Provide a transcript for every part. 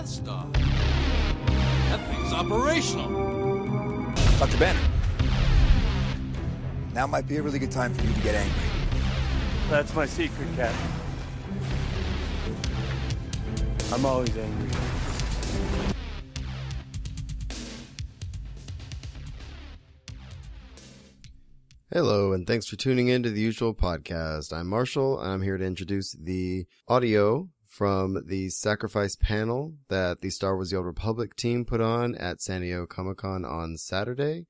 Death Star. That thing's operational. Dr. Banner. Now might be a really good time for you to get angry. That's my secret, Captain. I'm always angry. Hello, and thanks for tuning in to the usual podcast. I'm Marshall, and I'm here to introduce the audio from the Sacrifice panel that the Star Wars The Old Republic team put on at San Diego Comic Con on Saturday.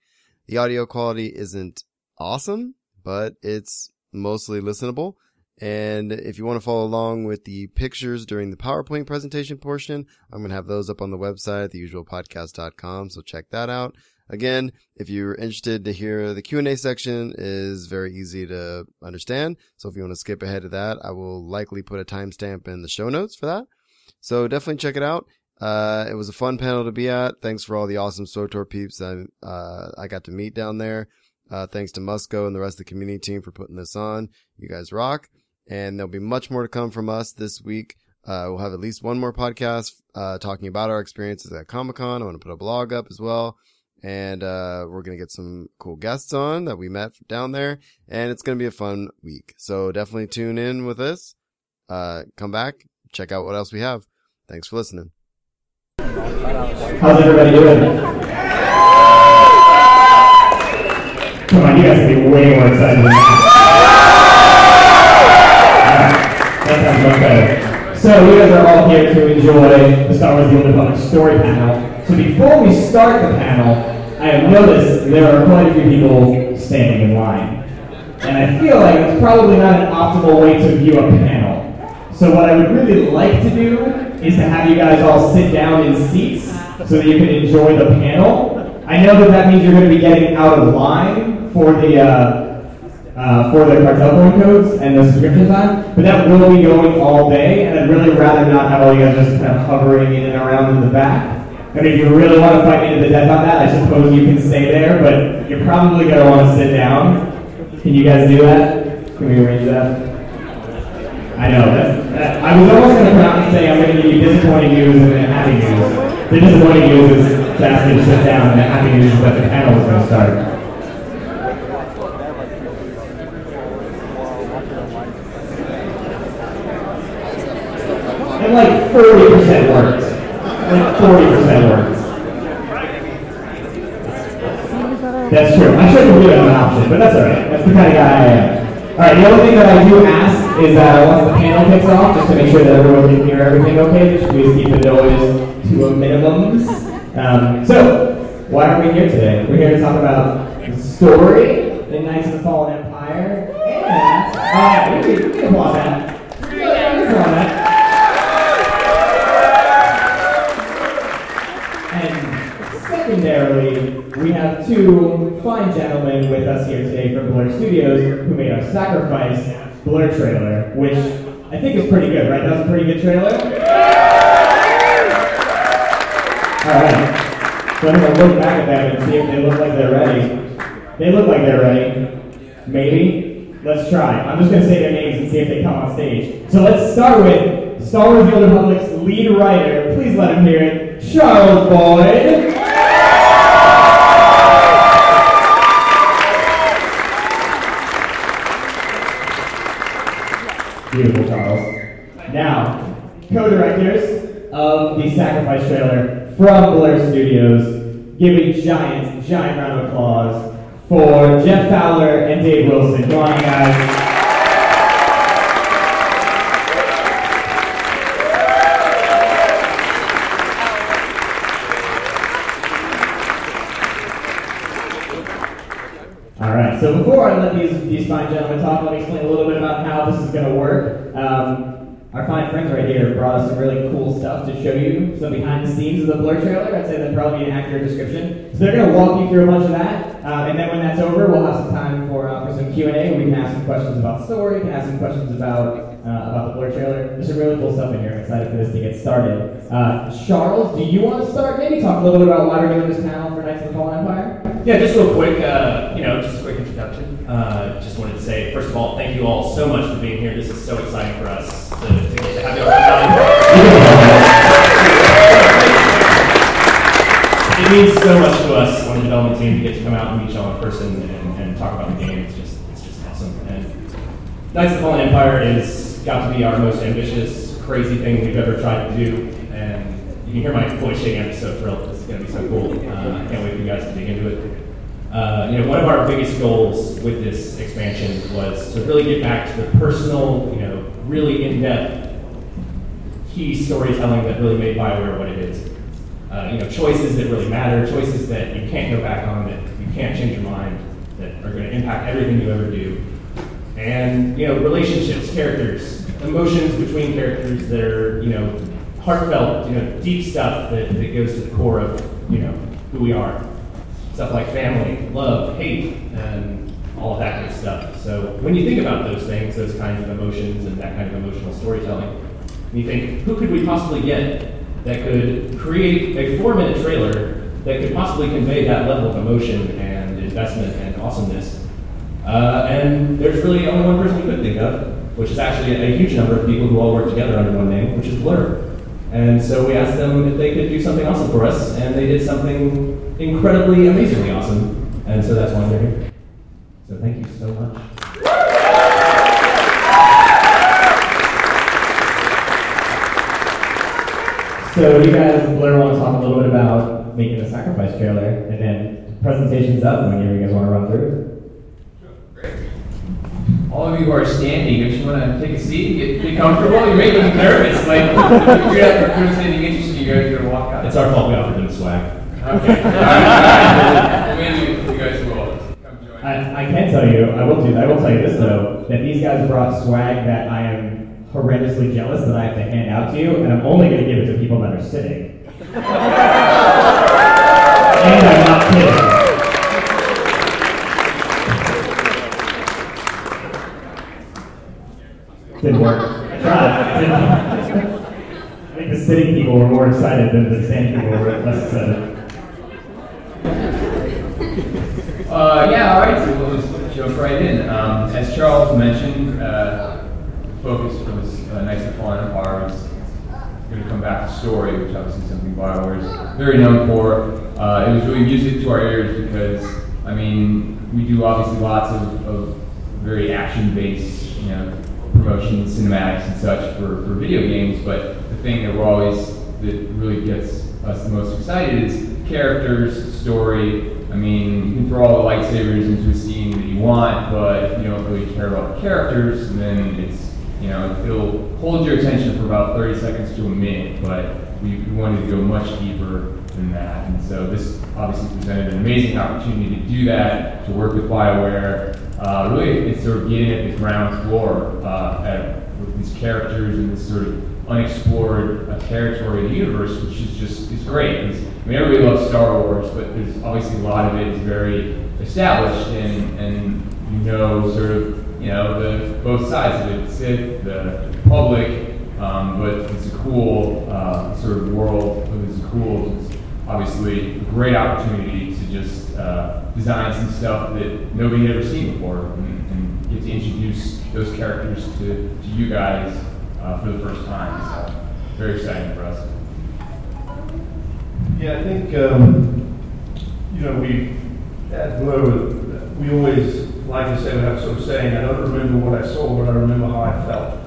The audio quality isn't awesome, but it's mostly listenable. And if you want to follow along with the pictures during the PowerPoint presentation portion, I'm going to have those up on the website, theusualpodcast.com. So check that out. Again, if you're interested to hear the Q&A section is very easy to understand. So if you want to skip ahead to that, I will likely put a timestamp in the show notes for that. So definitely check it out. Uh, it was a fun panel to be at. Thanks for all the awesome SWTOR peeps that, uh, I got to meet down there. Uh, thanks to Musco and the rest of the community team for putting this on. You guys rock. And there'll be much more to come from us this week. Uh, we'll have at least one more podcast, uh, talking about our experiences at Comic Con. I want to put a blog up as well and uh, we're gonna get some cool guests on that we met down there, and it's gonna be a fun week. So definitely tune in with us. Uh, come back, check out what else we have. Thanks for listening. How's everybody doing? Come on, you guys can be way more excited than that. That sounds much better. So, you guys are all here to enjoy the Star Wars The Old Republic story panel. So, before we start the panel, I have noticed there are quite a few people standing in line. And I feel like it's probably not an optimal way to view a panel. So, what I would really like to do is to have you guys all sit down in seats so that you can enjoy the panel. I know that that means you're going to be getting out of line for the uh, uh, for the cartel point codes and the subscription time, but that will be going all day, and I'd really rather not have all you guys just kind of hovering in and around in the back. I mean, if you really want to fight me to the death on that, I suppose you can stay there, but you're probably going to want to sit down. Can you guys do that? Can we arrange that? I know. That, I was almost going to come out and say I'm going to give you disappointing news and then happy news. The disappointing news is to ask me to sit down, and the happy news is that the panel is going to start. And like 40% works. Like 40% works. That's true. I should have given an option, but that's alright. That's the kind of guy I am. Alright, the only thing that I do ask is that once the panel kicks off, just to make sure that everyone can hear everything okay, just please keep the noise to a minimum. Um, so, why are we here today? We're here to talk about the story in Knights of the Fallen Empire, and, uh, we can. We can two fine gentlemen with us here today from Blur Studios who made our Sacrifice Blur trailer, which I think is pretty good, right? That was a pretty good trailer? Alright. So I'm gonna look back at them and see if they look like they're ready. They look like they're ready. Maybe. Let's try. I'm just gonna say their names and see if they come on stage. So let's start with Star Wars The Old Republic's lead writer. Please let him hear it. Charles Boyd. Beautiful, Charles. Now, co-directors of the Sacrifice trailer from Blur Studios, give a giant, giant round of applause for Jeff Fowler and Dave Wilson. Come on, guys. These fine gentlemen talk, let me explain a little bit about how this is going to work. Um, our fine friends right here brought us some really cool stuff to show you some behind the scenes of the Blur trailer. I'd say that'd probably be an accurate description. So they're going to walk you through a bunch of that, uh, and then when that's over, we'll have some time for uh, for some Q and A. Where we can ask some questions about the story, we can ask some questions about uh, about the Blur trailer. There's some really cool stuff in here. I'm excited for this to get started. Uh, Charles, do you want to start? Maybe talk a little bit about why we're doing this panel for Knights of the Fallen Empire. Yeah, just real quick, uh, you know, just a quick introduction. First of all, thank you all so much for being here. This is so exciting for us to, to get to have you all down. means so much to us on the development team to get to come out and meet y'all in person and, and talk about the game. It's just, it's just awesome. And Knights of the Fallen Empire has got to be our most ambitious, crazy thing we've ever tried to do. And you can hear my voice shaking. I'm so thrilled. Is going to be so cool. Uh, I can't wait for you guys to dig into it. Uh, you know, one of our biggest goals with this expansion was to really get back to the personal, you know, really in-depth key storytelling that really made Bioware what it is. Uh, you know, choices that really matter, choices that you can't go back on, that you can't change your mind, that are going to impact everything you ever do. And, you know, relationships, characters, emotions between characters that are, you know, heartfelt, you know, deep stuff that, that goes to the core of, you know, who we are. Stuff like family, love, hate, and all of that good stuff. So when you think about those things, those kinds of emotions and that kind of emotional storytelling, you think, who could we possibly get that could create a four minute trailer that could possibly convey that level of emotion and investment and awesomeness? Uh, and there's really only one person we could think of, which is actually a huge number of people who all work together under one name, which is Blur. And so we asked them if they could do something awesome for us, and they did something incredibly, amazingly awesome. And so that's why they're here. So thank you so much. So you guys, Blur, want to talk a little bit about making the sacrifice trailer, and then presentation's up whenever you guys want to run through. All of you who are standing, if you want to take a seat, get, get comfortable, you're making me nervous. Like, if you're not doing anything interesting, you guys are going to walk out. It's our fault we offered them swag. Okay. All right. All right. Maybe you guys will come join. I, I can tell you, I will do. I will tell you this though, that these guys brought swag that I am horrendously jealous that I have to hand out to you, and I'm only going to give it to people that are sitting. and I'm not kidding. Didn't work. I think the sitting people were more excited than the standing people were less excited. Uh, yeah, all right, so we'll just jump right in. Um, as Charles mentioned, uh, focus for this uh, Knights of Fallen Empire is going to come back to story, which obviously is something Bioware is very known for. Uh, it was really music to our ears because, I mean, we do obviously lots of, of very action-based, you know, promotions, cinematics, and such for, for video games, but the thing that we're always, that really gets us the most excited is characters, story. I mean, you can throw all the lightsabers into a scene that you want, but if you don't really care about the characters, then it's, you know, it'll hold your attention for about 30 seconds to a minute, but we, we wanted to go much deeper than that. And so this obviously presented an amazing opportunity to do that, to work with BioWare. Uh, really, it's sort of getting at the ground floor uh, at, with these characters and this sort of unexplored uh, territory of the universe, which is just is great. It's, I mean, everybody loves Star Wars, but there's obviously a lot of it is very established, and and you know sort of you know the both sides of it, Sith, the public, um, but it's a cool uh, sort of world. It's cool. It's obviously a great opportunity to just uh, design some stuff that nobody had ever seen before, and, and get to introduce those characters to, to you guys uh, for the first time. So very exciting for us. Yeah, I think, um, you know, we, at Blur, we always like to say, we have some saying, I don't remember what I saw, but I remember how I felt.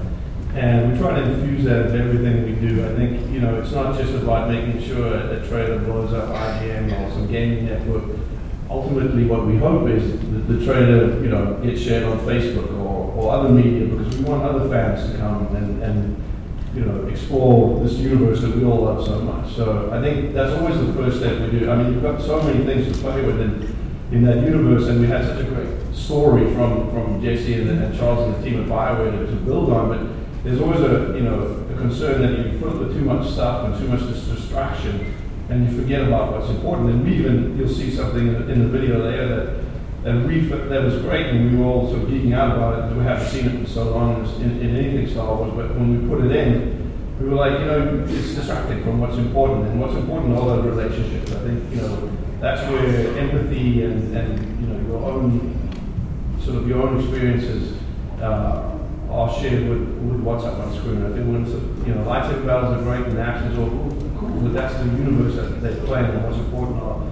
And we try to infuse that into everything we do. I think, you know, it's not just about making sure a trailer blows up IGN or some gaming network. Ultimately, what we hope is that the trailer, you know, gets shared on Facebook or, or other media because we want other fans to come and, and you know, explore this universe that we all love so much. So I think that's always the first step we do. I mean, you've got so many things to play with in, in that universe, and we had such a great story from, from Jesse and, and Charles and the team at BioWare to, to build on, but there's always a, you know, a concern that you with too much stuff and too much dis- distraction, and you forget about what's important. And we even, you'll see something in the, video there that that we that was great, and we were all sort of geeking out about it because we haven't seen it for so long in, in anything Star Wars. But when we put it in, we were like, you know, it's distracting from what's important, and what's important are all those relationships. I think you know that's where empathy and, and you know your own sort of your own experiences uh, are shared with, with what's up on screen. I think when you know lightsaber battles are great and action's all but that's the universe that they play and what's important are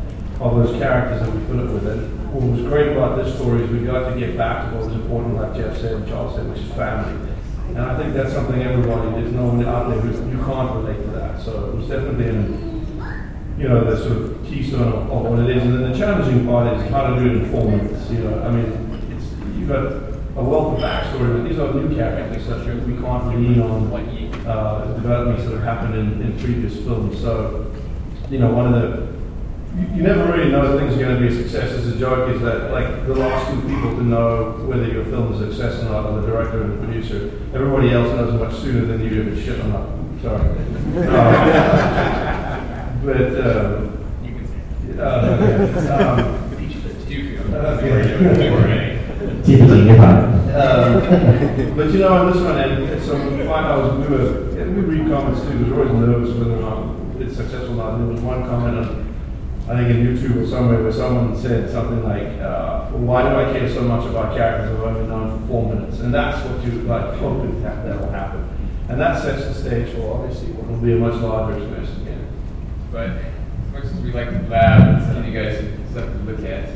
of those characters that we put it with. And what was great about this story is we got to get back to what was important, like Jeff said and Charles said, which is family. And I think that's something everybody, there's no one out there who you can't relate to that. So it was definitely an you know, the sort of keystone of, of what it is. And then the challenging part is how to do it in four minutes. You know, I mean, it's you've got a wealth of backstory, but these are new characters that we can't lean on uh, developments that have happened in, in previous films. So, you know, one of the you, you never really know if things are going to be a success. As a joke, is that like the last two people to know whether your film is a success or not are the director and the producer. Everybody else knows much sooner than you do if it's shit or not. Sorry. Uh, but um, uh, um, TPT, you're fine. um, but you know, on this one, and, and so I was we were and we read comments too. We were always nervous whether or not it's successful or not. And there was one comment on, I think in YouTube or somewhere where someone said something like, uh, "Why do I care so much about characters I've only known for four minutes?" And that's what you like hoping that that will happen, and that sets the stage for obviously what will be a much larger experience again. But as much as we like the lab, it's give you guys some stuff to look at,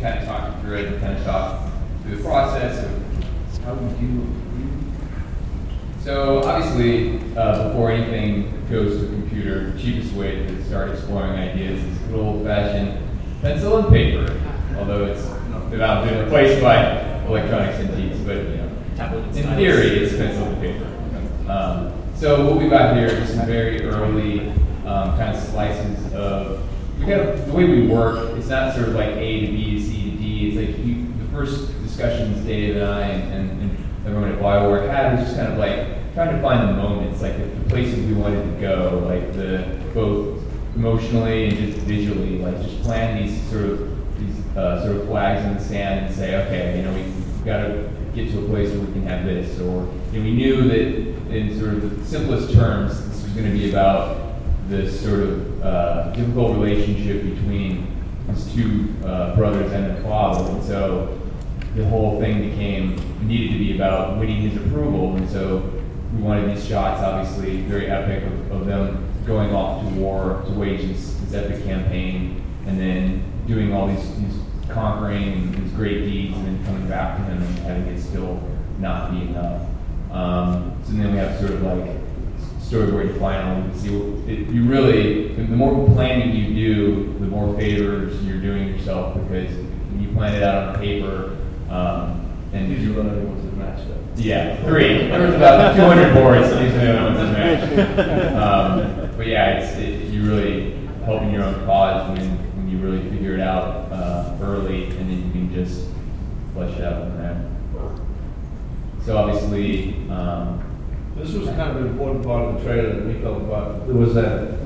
kind of talk through it, and kind of talk through the process of how we do. So obviously, uh, before anything goes to a computer, the cheapest way to start exploring ideas is good old-fashioned pencil and paper. Although it's about been replaced by electronic synthesis, but you know, in theory, it's pencil and paper. Um, so what we've got here is some very early um, kind of slices of we kind of the way we work. It's not sort of like A to B to C to D. It's like you, the first discussions Dave and I and, and, everyone at BioWare had was just kind of like trying to find the moments, like the, the places we wanted to go, like the both emotionally and just visually, like just plan these sort of these uh, sort of flags in the sand and say, okay, you know, we've got to get to a place where we can have this, or you know, we knew that in sort of the simplest terms, this was going to be about this sort of uh, difficult relationship between his two uh, brothers and their father, and so the whole thing became needed to be about winning his approval, and so we wanted these shots, obviously very epic, of, of them going off to war to wage this, this epic campaign, and then doing all these, these conquering and these great deeds, and then coming back to him and having it still not be enough. Um, so then we have sort of like storyboard final. You see, it, you really, the more planning you do, the more favors you're doing yourself because when you plan it out on paper, um, and These are the only ones that matched up. yeah, three. There was about 200 boards, so these are the only ones that match. Um, but yeah, it's it, you really helping your own cause when, when you really figure it out uh, early, and then you can just flesh it out from there. So obviously, um, This was kind of an important part of the trailer that we felt about. There was that,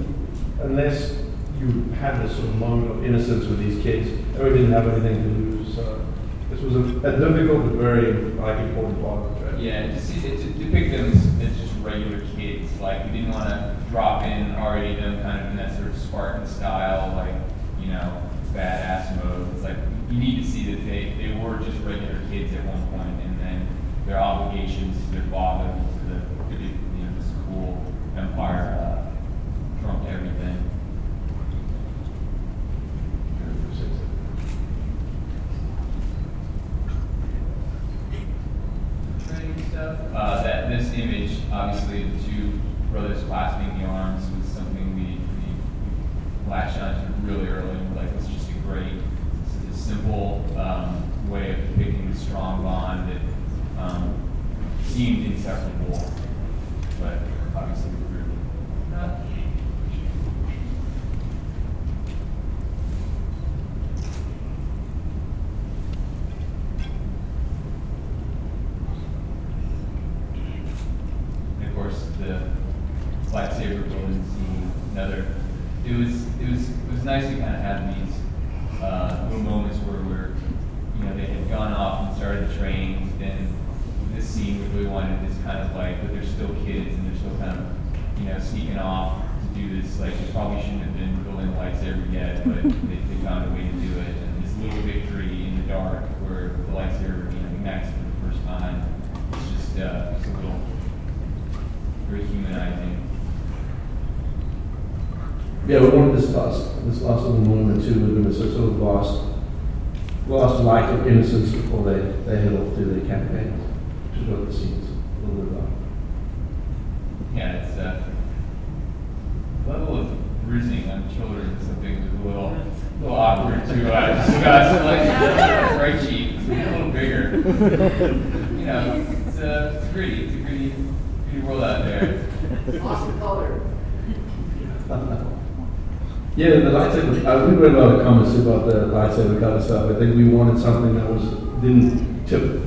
unless you had this sort of moment of innocence with these kids, they didn't have anything to lose. This was a, a difficult but very like important part of the trailer. Yeah, to see to, to depict them as, as just regular kids. Like we didn't want to drop in already them kind of in that sort of Spartan style, like you know, badass mode. It's like you need to see that they, they were just regular kids at one point, and then their obligations to their father, to the you know this cool empire uh, trumped everything. Training stuff. Uh, that this image, obviously, the two brothers clasping the arms was something we, we latched onto really early. Like, it's just a great, a simple um, way of depicting the strong bond that um, seemed inseparable, but obviously we were not. And of course, the lightsaber golden scene, another. It was it was it was nice to kind of have these uh, little moments where we're, you know, they had gone off and started the training. Then this scene we really wanted this kind of like, but they're still kids and they're still kind of, you know, sneaking off to do this. Like they probably shouldn't have been building the lightsaber yet, but they, they found a way to do it. And this little victory in the dark where the lightsaber, you know, ignites for the first time. It's just uh, it's a little very humanizing. Yeah, we wanted this last, this last little moment too with them, a sort of last, last light of innocence before they, they head off to their campaign, which is what the scene's a little bit about. Yeah, it's uh, level of bruising on children is something that's a little, little awkward to uh, discuss. Like, right cheek, it's a little bigger. You know, it's, uh, it's gritty. It's a gritty, gritty world out there. Yeah, the lightsaber, uh, we read a lot of comments about the lightsaber cut and stuff. I think we wanted something that was, didn't tip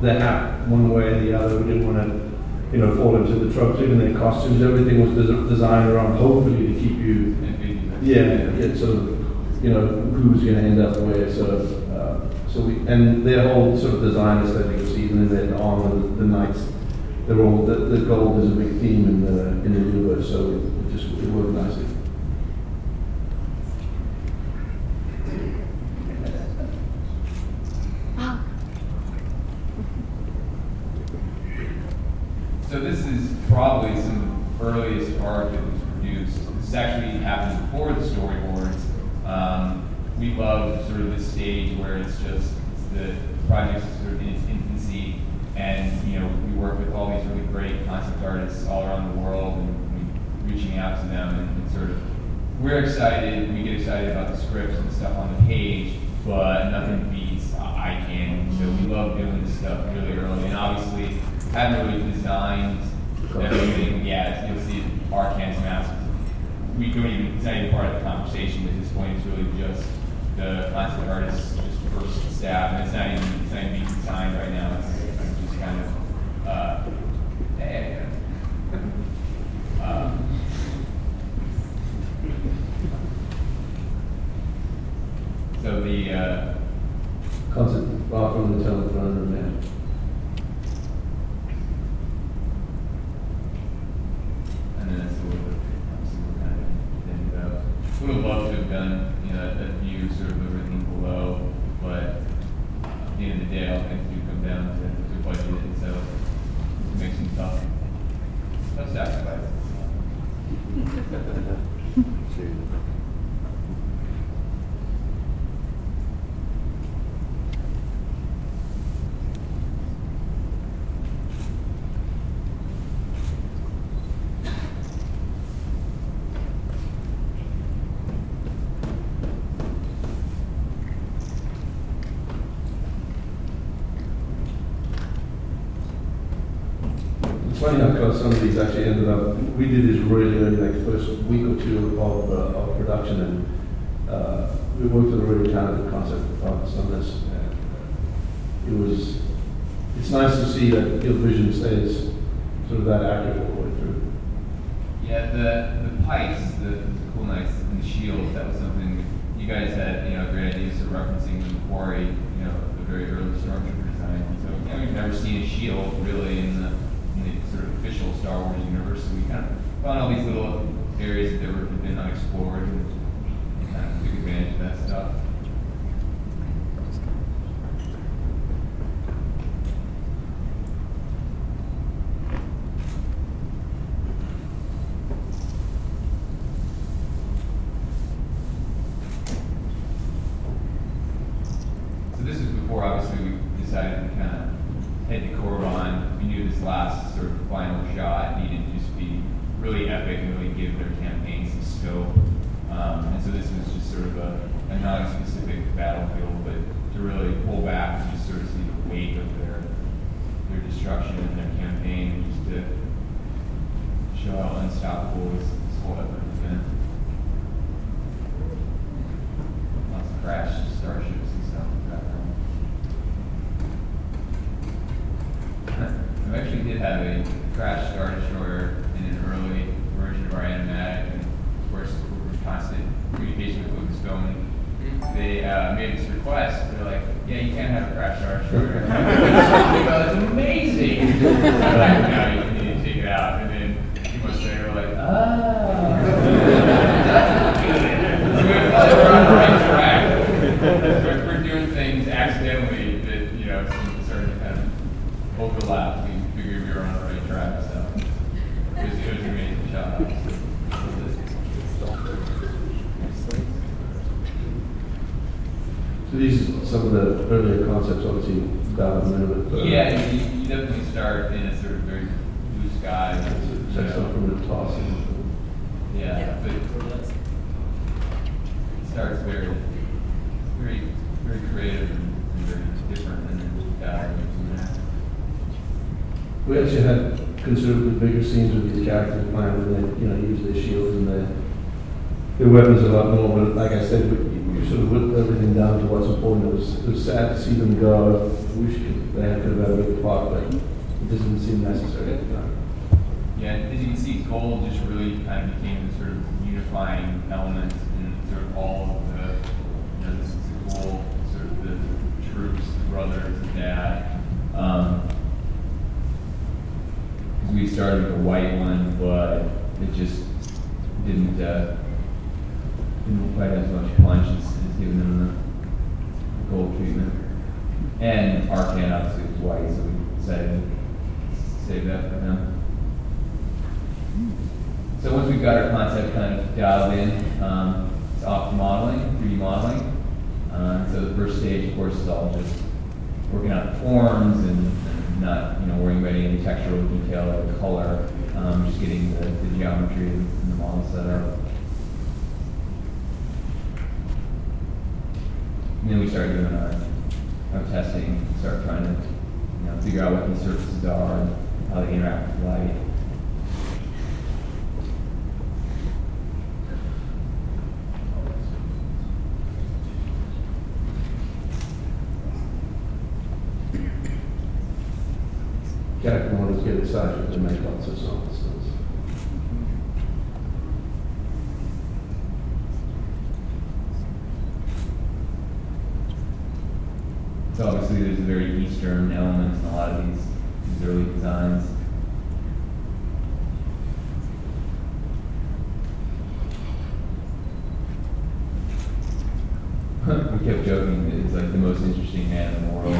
the hat one way or the other. We didn't want to, you know, fall into the tropes. Even their costumes, everything was des- designed around hopefully to keep you, yeah, get sort of, you know, who's going to end up where, sort of. Uh, so we, and their whole sort of design aesthetic, see, even in their armor, the, the knights, they're all, the, the gold is a big theme in the, in the universe, so it just, it worked nicely. So this is probably some of the earliest art that was produced. This actually before the storyboards. Um, we love sort of this stage where it's just it's the project is sort of in its infancy, and you know we work with all these really great concept artists all around the world, and we reaching out to them and, and sort of we're excited. We get excited about the scripts and stuff on the page, but nothing beats eye candy. So we love doing this stuff really early, and obviously haven't really designed everything yet. You'll see Arcann's maps. We don't even. It's not even part of the conversation at this point. It's really just the concept artists, just first staff, and it's not even it's not even being designed right now. It's just kind of. Uh, eh, uh, so the uh, Concept art from the telephone. And then that's a little bit, obviously, we're kind of ended up. We would love to have done, you know, a view sort of everything below, but at the end of the day, all things do come down to, to budget, and so it makes some tough, tough sacrifices. Close some of these actually ended up. We did this really early, like first week or two of, uh, of production, and uh, we worked with a really talented concept artist on this. And uh, it was, it's nice to see that Guild Vision stays sort of that accurate all the way through. Yeah, the, the pipes, the, the cool knights and the shields, that was something you guys had, you know, great ideas of referencing the quarry, you know, the very early stormtrooper design. So, know, we've never seen a shield really in the, in the sort of official Star Wars universe. So we kind of found all these little areas that were had been unexplored and kind of took advantage of that stuff. So this is before, obviously, we decided to kind of head to Korriban. We knew this last sort of final shot needed to just be really epic and really give their campaigns some scope. Um, and so this was just sort of a, a non-specific battlefield, but to really pull back and just sort of see the weight of their their destruction and their campaign, and just to show how unstoppable this, this whole effort has been. Lots of crashed starships and stuff in the background. We actually did have a crash star destroyer in an early version of our animatic, and of course, we were in constant communication with Lucasfilm. They uh, made this request. They're like, "Yeah, you can't have a crash star destroyer." we go, "That's amazing!" They're like, "No, you need to take it out." And then two months later, we're like, "Ah, that's good." So we thought we're on the right track. We're, we're doing things accidentally that you know started to kind of overlap. We figured we were on the right track, so it was, it was an amazing shot. So these are some of the earlier concepts, obviously, down a little bit. but- Yeah, you, you definitely start in a sort of very blue sky. you Set know. stuff from the toss. and- Yeah, but it starts very, very, very creative and and very different, and then dives from there. We actually had considerably bigger scenes with these characters planned, and they, you know, use their shields and their, their weapons a lot more, but like I said, we, sort of whittled everything down to what's important. It was, it was sad to see them go. I wish they had could have had a bigger part, but it doesn't seem necessary at the time. Yeah, as you can see, gold just really kind of became the sort of unifying element in sort of all of the, you know, this is the sort of the troops, the brothers, the dad. Um, we started with a white one, but it just didn't, uh, didn't quite have as much punch as, as giving them the gold treatment. And Arcann obviously was white, so we decided to save that for him. So once we've got our concept kind of dialed in, um, it's off modeling, 3D modeling. Uh, so the first stage, of course, is all just working out forms and not, you know, worrying about any textural detail or color, um, just getting the, the geometry and the model set up. And then we start doing our, our testing, start trying to, you know, figure out what these surfaces are and how they interact with light. Character models get excited make lots of songs. so obviously there's a very Eastern element in a lot of these, these early designs. we kept joking that it's like the most interesting man in the world.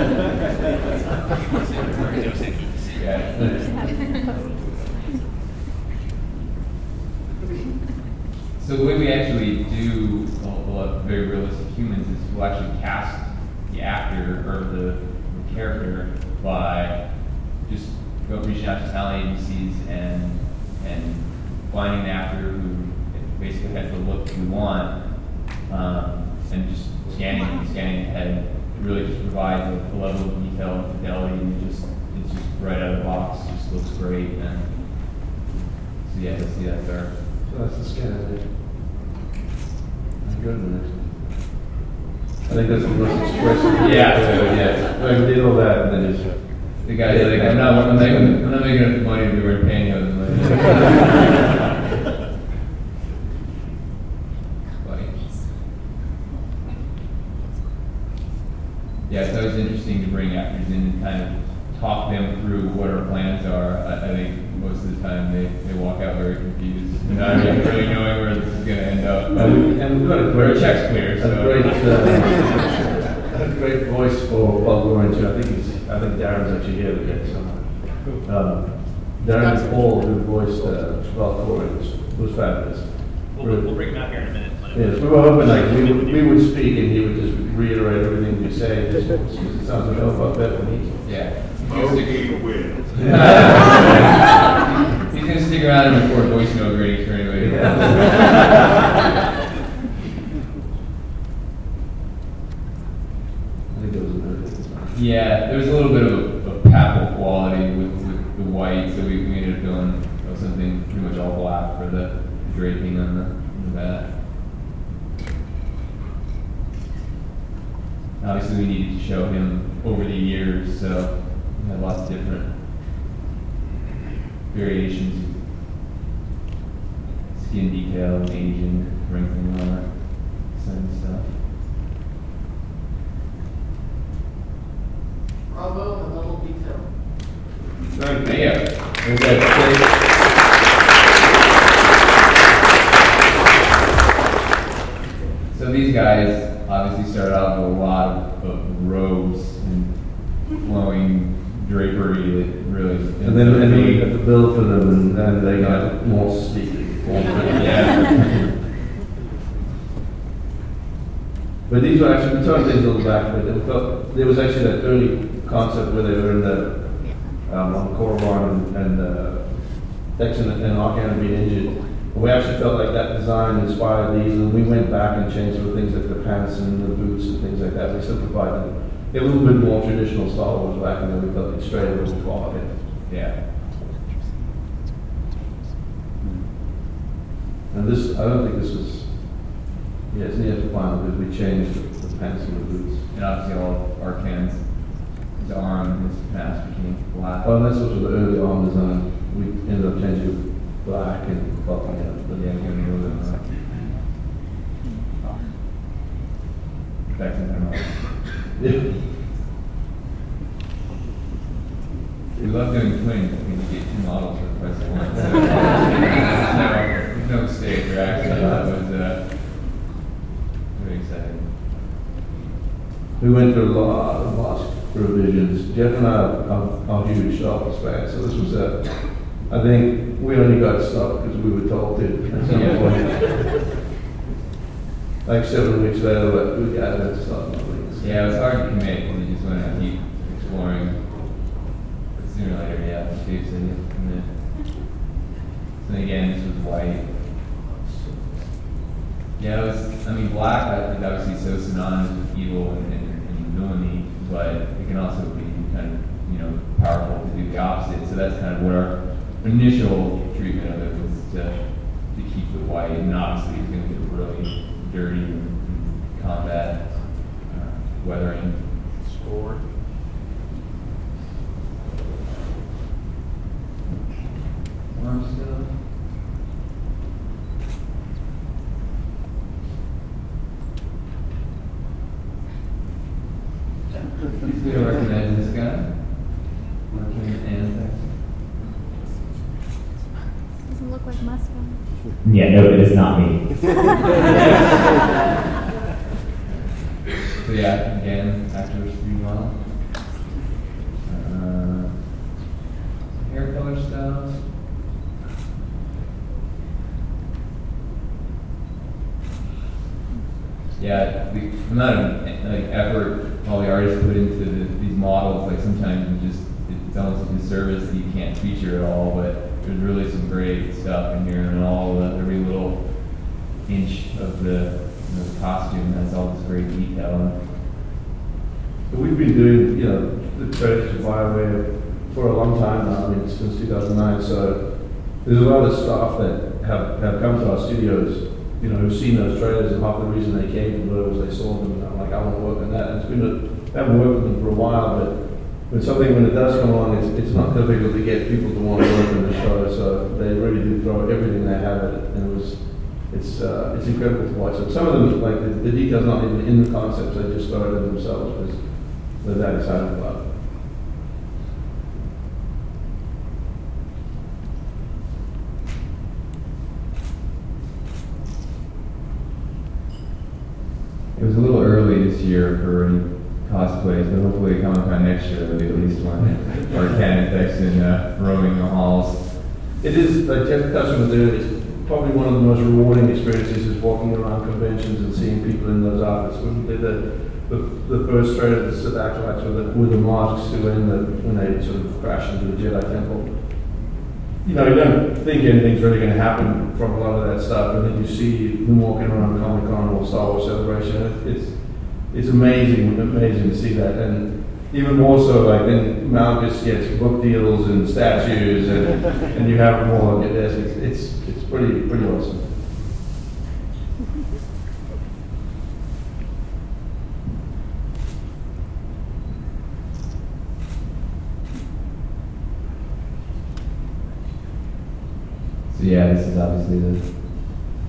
lots of different variations. Skin detail, aging, wrinkling, all that same stuff. Bravo on the level of detail. Thank you. Yeah. And that, So these guys obviously started out with a lot of, of robes and flowing drapery, like, really. And then, and then we had to build for them, and they got more sleek. Yeah. But these were actually, we turned things a little back, but felt, there was actually that early concept where they were in the, um, on Korriban and, and, uh, Thexan and Arcann being injured. And we actually felt like that design inspired these, and we went back and changed some things like the pants and the boots and things like that. We simplified them. A little bit more traditional Star Wars back, and then we felt it straight a little far ahead. Yeah. And this, I don't think this was, yeah, it's near the final, because we changed the the pants and the boots. And obviously all our Arcann's, his arm, his mask became black. And that's also the early arm design. We ended up changing black and buffing it up. But Yeah, a little bit of, uh, Back in there. Yeah. We love doing twins, I mean, you get two models for the price of one. No, mistake, or actually, that was, uh, very exciting. We went through a lot of revisions. Jeff and I are, are huge Wars fans, so this was a, I think we only got stuck because we were told to at some point. Like seven weeks later, we got to start moving. Yeah, it was hard to commit, when you just want to keep exploring. But sooner or later, yeah, the Steve said you have. So then again, this was white. Yeah, was, I mean, black, I think obviously so synonymous with evil and, and, and villainy, but it can also be kind of, you know, powerful to do the opposite. So that's kind of what our initial treatment of it was to, to keep the white, and obviously it's going to get really dirty in combat, uh, weathering. Score. Arm stuff. You don't recognize this guy? Working at Annex. Doesn't look like Mustang. Yeah, no, it is not me. So yeah, again, actors remodel. Uh, hair color stuff. Yeah, the amount of like effort all the artists put into the, these models, like sometimes you just it's almost a disservice that you can't feature it all, but there's really some great stuff in here, and all the, every little inch of the, the costume has all this great detail. But We've been doing, you know, the trailers for a long time now, I mean, since 2009, so there's a lot of staff that have, have come to our studios, you know, who've seen those trailers, and half the reason they came to Blur was they saw them, and I'm like, I want to work on that, and it's been, a, I haven't worked with them for a while, but when something, when it does come along, it's, it's not difficult to get people to want to work on the show, so they really do throw everything they have at it, and it was, it's, uh, it's incredible to watch. So some of them, like, the, the details not even in the concepts, they just throw it in themselves, because they're that excited about it. It was a little early this year for any cosplays, but hopefully Comic Con next year there'll be at least one. or and Thexan uh, roaming the halls. It is, like Jeff touched on it's probably one of the most rewarding experiences is walking around conventions and seeing people in those outfits. The, the, the first trailer, the Sith Acolytes with the, with the masks who were the, when they sort of crashed into the Jedi Temple. You know, you don't think anything's really gonna happen from a lot of that stuff, and then you see them walking around Comic Con or Star Wars Celebration, it's, it's amazing, amazing to see that, and even more so, like, then Malgus gets book deals and statues, and, and you have them all it's, it's, it's pretty, pretty awesome. So yeah, this is obviously the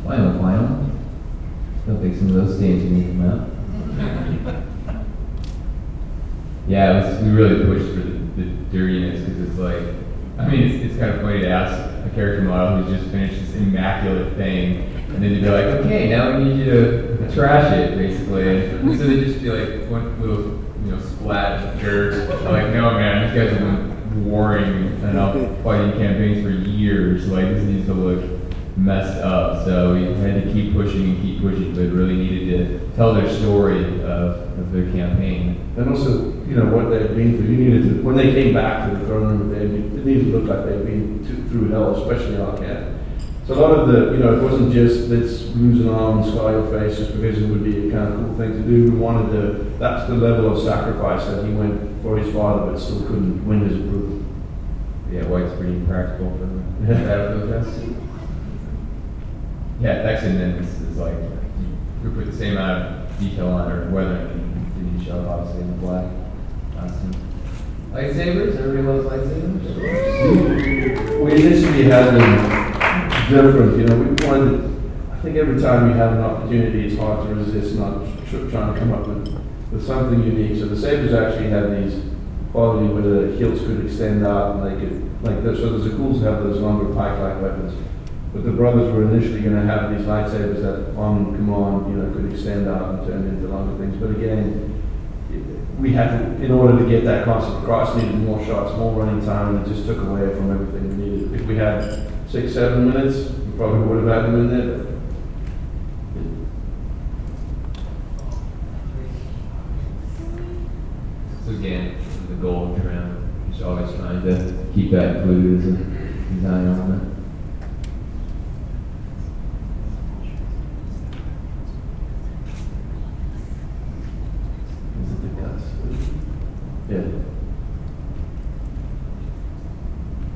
final final. I don't think some of those stains are gonna come out. Yeah, was, we really pushed for the, the dirtiness because it's like, I mean, it's, it's kind of funny to ask a character model who's just finished this immaculate thing, and then to be like, okay, now we need you to trash it, basically. And so they just be like one little, you know, flat jerks. I'm like, no, man, these guys have been warring and fighting campaigns for years. Like, this needs to look messed up. So we had to keep pushing and keep pushing, but really needed to tell their story of, of their campaign. And also, you know, what they've been through. You needed to, when they came back to the throne room, they, it needed to look like they'd been to, through hell, especially Arcann. So a lot of the, you know, it wasn't just let's lose an arm and scar your face just because it would be a kind of cool thing to do. We wanted to, that's the level of sacrifice that he went for his father, but still couldn't win his approval. Yeah, White's pretty practical for the yeah. test. Yeah, texting then is, is like, we put the same amount of detail on weather than you show obviously in the black Lightsabers? Everybody loves lightsabers? We initially had them different, you know, we wanted, I think every time we have an opportunity, it's hard to resist not tr- trying to come up with, with something unique. So the sabers actually had these quality where the hilts could extend out and they could, like, the- so there's a cool to have those longer pike-like weapons. But the brothers were initially going to have these lightsabers that, on command, you know, could extend out and turn into longer things. But again, we had to, in order to get that concept across, needed more shots, more running time, and it just took away from everything we needed. If we had six, seven minutes, we probably would have had them in there. So again, the goal trim. Just always trying to keep that included as a design element. Is it the guts? Yeah.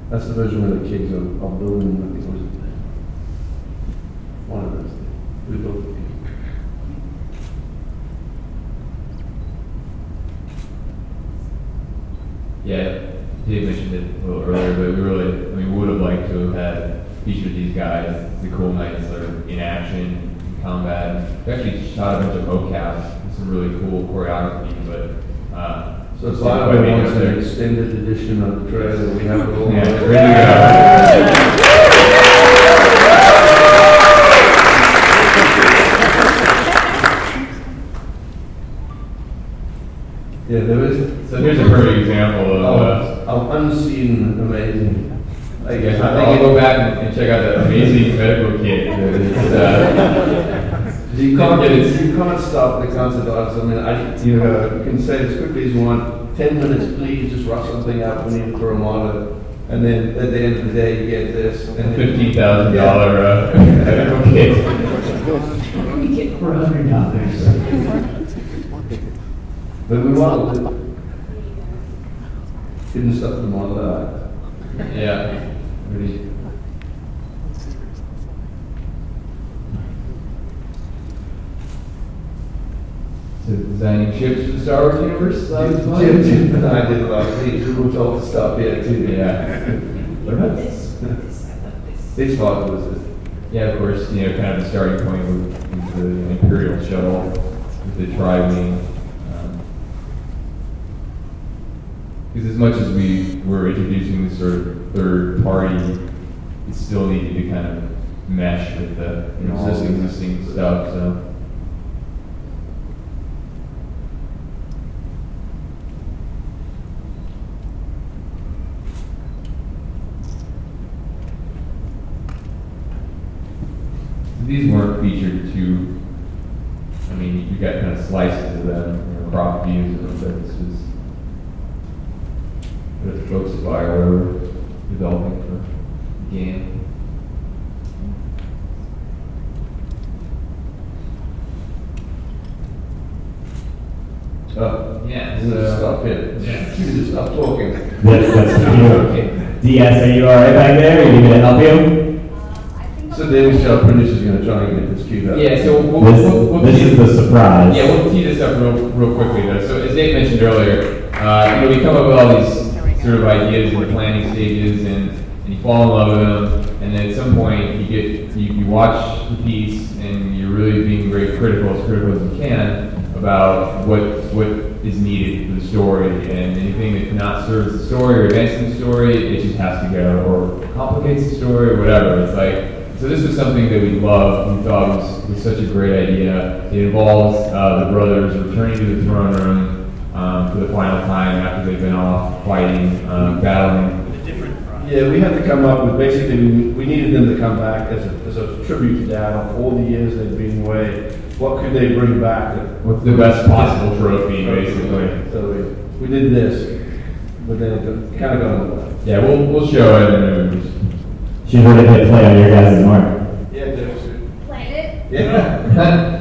That's the version where the kids are, are building, I think, it? One of those. things. We built the Yeah, Dave mentioned it a little earlier, but we really, I mean, we would have liked to have had featured these guys, the cool knights that are in action, in combat. We actually shot a bunch of mocap, some really cool choreography, but uh, So just Bob didn't quite make it wants an extended edition of the trailer, we have it all. Yeah, go. Yeah, there is. So here's a perfect example of. Uh, Oh, of unseen amazing. I guess I'll go back and- and check out that amazing medical kit. It's, uh, You can't, Yeah, it's- you can't stop the concert artists. I mean, I, you know, you can say as quickly as you want, ten minutes, please, just rough something up, we need it for a monitor. And then at the end of the day, you get this. and then- Fifteen thousand dollar uh, medical kit. We get for hundred dollars. But we modeled it. Didn't stop the model. Yeah. Really. So designing ships for the Star Wars universe. that was fun? Jim, Jim and I did a lot of things, we were told to stop here too. Yeah. What about this? This part was it. Yeah, of course, you know, kind of the starting point was was the Imperial shuttle with the tri-wing. um, Because as much as we were introducing this sort of third party, it still needed to kind of mesh with the you know, Existing. existing stuff, so. These weren't featured too, I mean, you got kind of slices of them, you know, crop views of them, but this was, but folks at Bioware were developing for the game. Oh, Yeah, you just so- stop it. Yeah. Just stop talking. That's, that's, DS, are you all right back there? Are you gonna help you? So David Shell Prentice is gonna try and get this queued up. Yeah, so we'll, This, we'll, we'll this is the surprise. Yeah, we'll tee this up real, real quickly though. So as Dave mentioned earlier, uh, you know, we come up with all these sort of ideas in the planning stages and, and you fall in love with them, and then at some point you get, you, you watch the piece and you're really being very critical, as critical as you can, about what, what is needed for the story, and anything that cannot serve the story or advance the story, it just has to go, or complicates the story, or whatever. It's like, so this was something that we loved, we thought was, was such a great idea. It involves uh, the brothers returning to the throne room, um, for the final time after they've been off fighting, um, battling. Yeah, we had to come up with, basically, we we needed them to come back as a, as a tribute to Dad on all the years they've been away. What could they bring back? that- What's the best possible trophy, basically? So we, we did this, but then it kind of got in the way. Yeah, we'll, we'll show it and then She's ready to hit play on your guys' mark. Yeah, there's. Played it. Yeah.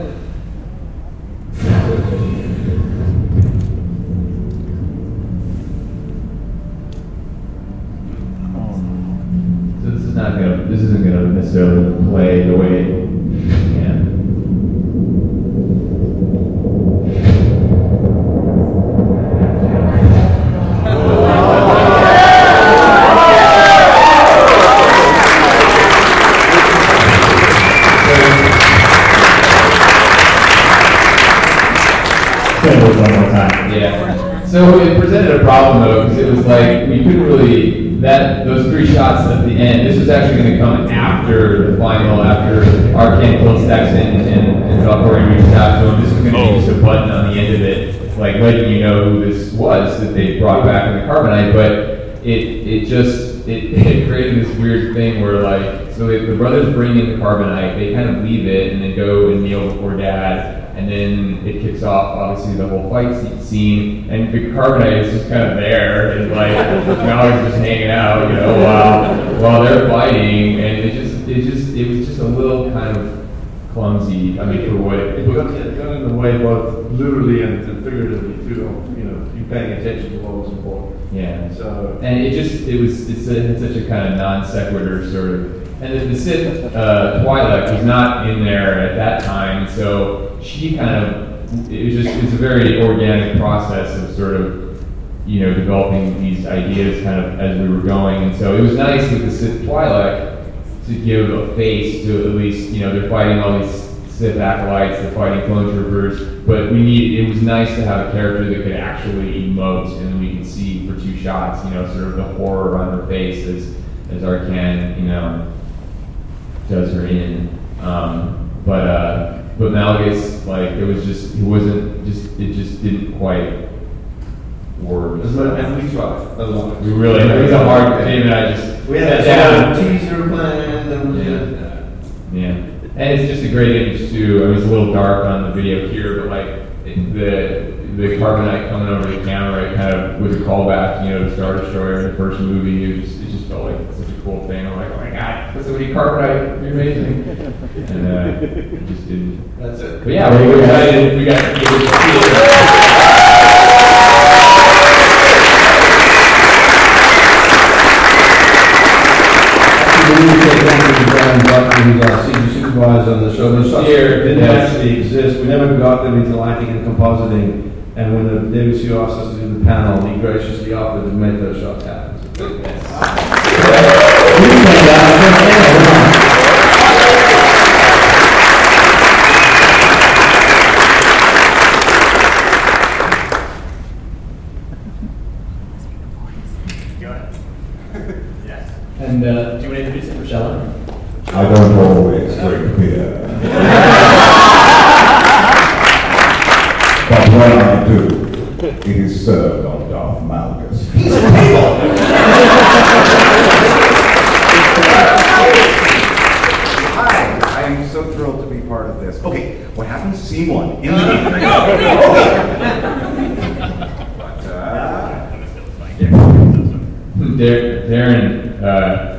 Arcann killed Thexan and, and Valkorion reached out to him. This was going to be just oh. a button on the end of it, like letting you know who this was that they brought back in the carbonite. But it it just it, it created this weird thing where like so the the brothers bring in the carbonite, they kind of leave it and then go and kneel before dad and then it kicks off obviously the whole fight scene, and the carbonite is just kind of there, and like Mallory's just hanging out, you know, while while they're fighting, and it just it just it was just a little kind of clumsy. I mean, for what it, got, it got in the way both literally and and figuratively too, you know, you paying attention to what was important. Yeah. So. And it just, it was, it's a, it's such a kind of non sequitur sort of. And then the Sith, uh, Twi'lek was not in there at that time, so she kind of, it was just, it's a very organic process of sort of, you know, developing these ideas kind of as we were going. And so it was nice with the Sith Twi'lek to give a face to at least, you know, they're fighting all these Sith acolytes, they're fighting clone troopers, but we need, it was nice to have a character that could actually emote and we could see for two shots, you know, sort of the horror on her face as, as Arcann, you know, does her in. Um, but, uh, but Malgus, like, it was just, it wasn't, just, it just didn't quite work. And we tried. We really, it was a hard, Dave and I just. We had sat a down. teaser planned and. Yeah. And it's just a great image too. I mean, it's a little dark on the video here, but like the the carbonite coming over the camera, it kind of was a callback, you know, to Star Destroyer in the first movie. It just it just felt like such a cool thing. I'm like, oh my god, listen to carbonite, you're amazing. And uh, it just didn't. That's it. But yeah, we're excited. We got to get this. We need to say thank you to Brian Buckley, our senior supervisor on the show. Those shots didn't yes. actually exist. We never got them until lighting and compositing. And when the David asked us to do the panel, he graciously offered to make those shots happen. And uh, do you want to introduce him, Rochelle? I don't always drink beer. but when I do, it is served on Darth Malgus. He's a Hi, I am so thrilled to be part of this. Okay, what happens? Scene one. In the meeting. Okay. But, uh, Darin uh, ar-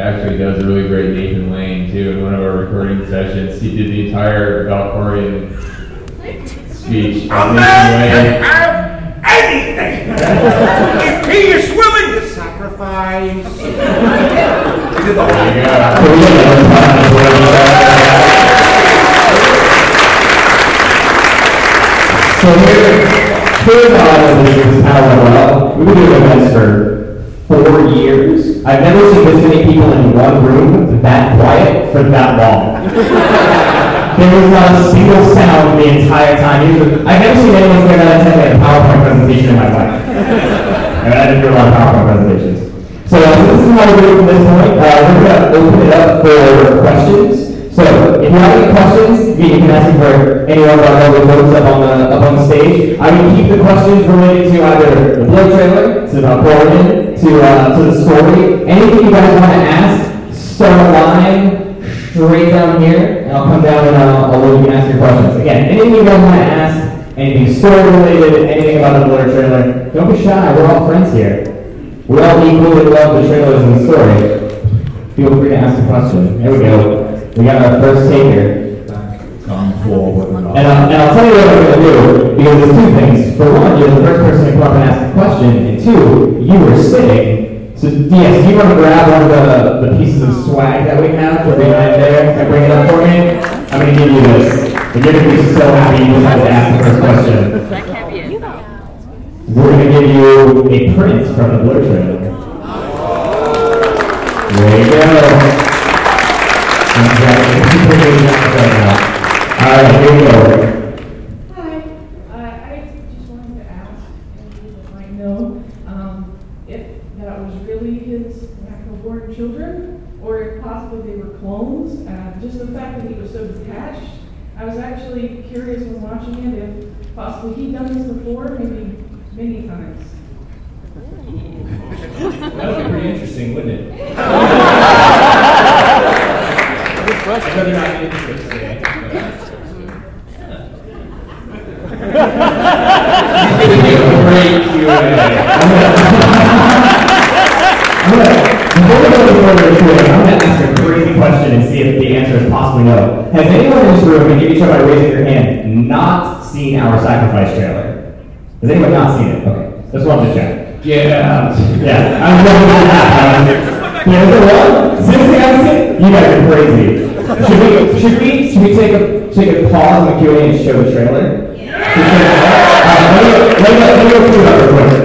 actually does a really great Nathan Lane too. In one of our recording sessions, he did the entire Valkorion speech. A man can have anything if he is willing to sacrifice. He did the whole There you go. So here, here's how this is parallel. We've been doing events for four years. I've never seen this many people in one room that quiet for that long. there was not a single sound the entire time. Was- I've never seen anyone say that attend a PowerPoint presentation in my life. and I didn't do a lot of PowerPoint presentations. So uh, this is how we're doing from this point. Uh, we're going to open it up for questions. So if you have any questions, you can ask them for any of our lovely folks up on the up on the stage. I will keep the questions related to either the Blur trailer, to the Oregon, to uh, to the story. Anything you guys want to ask, start a line straight down here, and I'll come down and uh, I'll let you ask your questions. Again, anything you guys want to ask, anything story related, anything about the Blur trailer, don't be shy. We're all friends here. We all equally love the trailers and the story. Feel free to ask a question. There we go. We got our first taker. Forward. And, uh, and I'll tell you what I'm going to do, because there's two things. For one, you're the first person to come up and ask a question, and two, you were sitting. So, DS, do you want to grab one of the, the pieces of swag that we have for behind there and bring it up for me? I'm going to give you this. And you're going to be so happy you had to ask the first question. That can't be it. We're going to give you a print from the Blur trailer. There you go. Hi, I just wanted to ask, and you might know, if that was really his natural born children, or if possibly they were clones. Just the fact that he was so detached, I was actually curious when watching it if possibly he'd done this before, maybe many times. That would be pretty interesting, wouldn't it? I'm gonna, before we go to I'm ask a crazy question and see if the answer is possibly no. Has anyone in this room, and you can show by raising your hand, not seen our sacrifice trailer? Has anyone not seen it? Okay, just wanted to check. Yeah. Yeah, I was looking for that. You guys are crazy. Should we, should we, should we take a, take a pause in the Q&A and show the trailer? Yeah. Let me, let me, let me go through that real quick.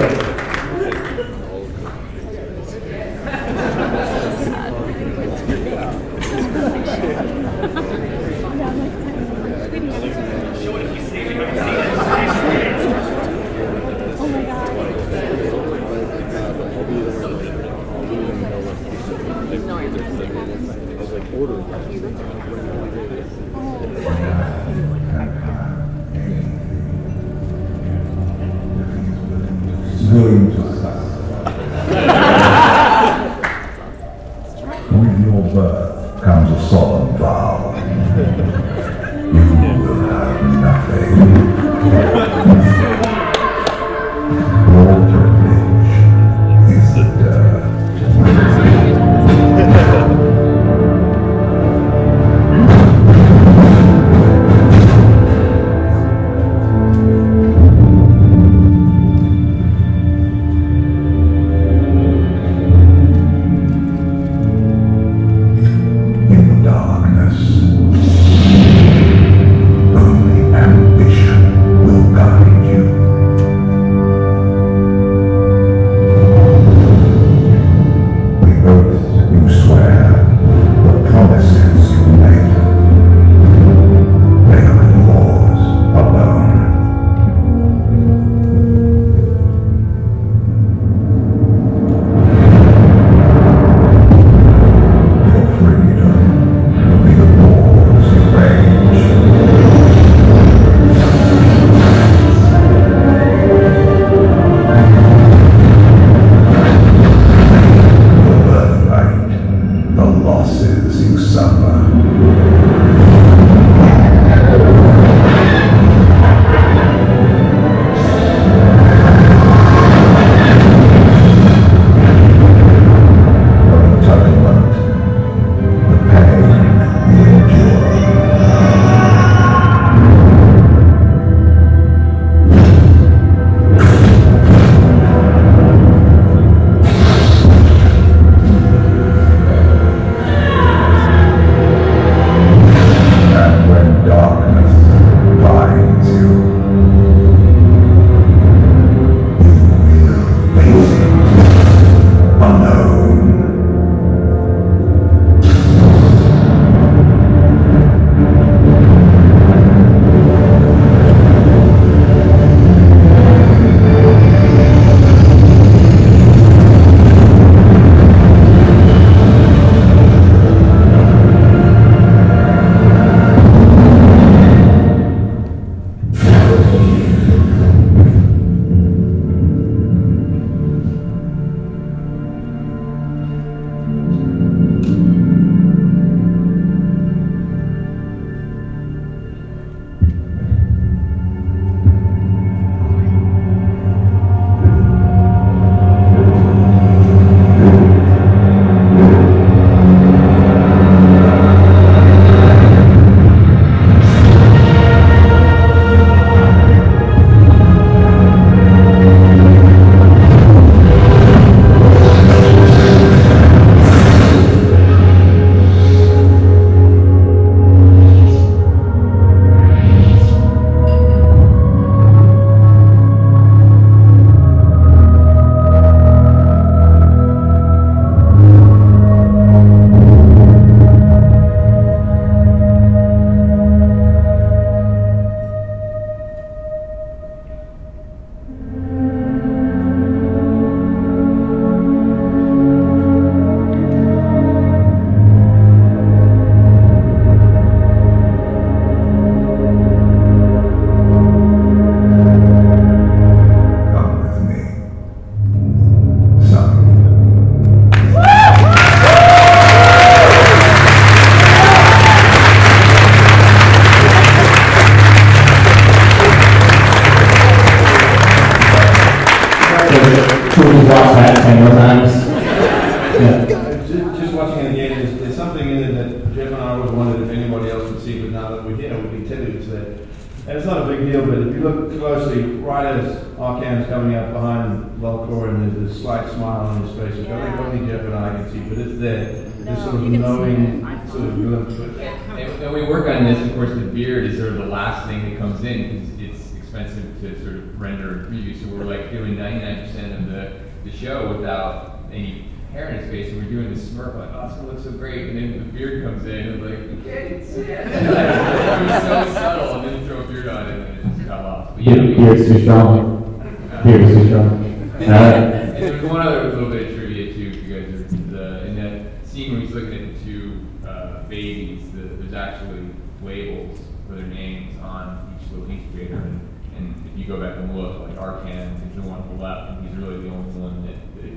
Like, oh, it's gonna look so great, and then the beard comes in, and like, you can't see it. It was so subtle, and then you throw a beard on it, and it just got lost. But yeah, we- Beard's too strong. Beard's too strong. and, Uh, and there's one other little bit of trivia too, if you guys are, the, in that scene where he's looking at the two uh, babies, the, there's actually labels for their names on each little incubator, and, and if you go back and look, like Arcann is the one on the left, and he's really the only one that,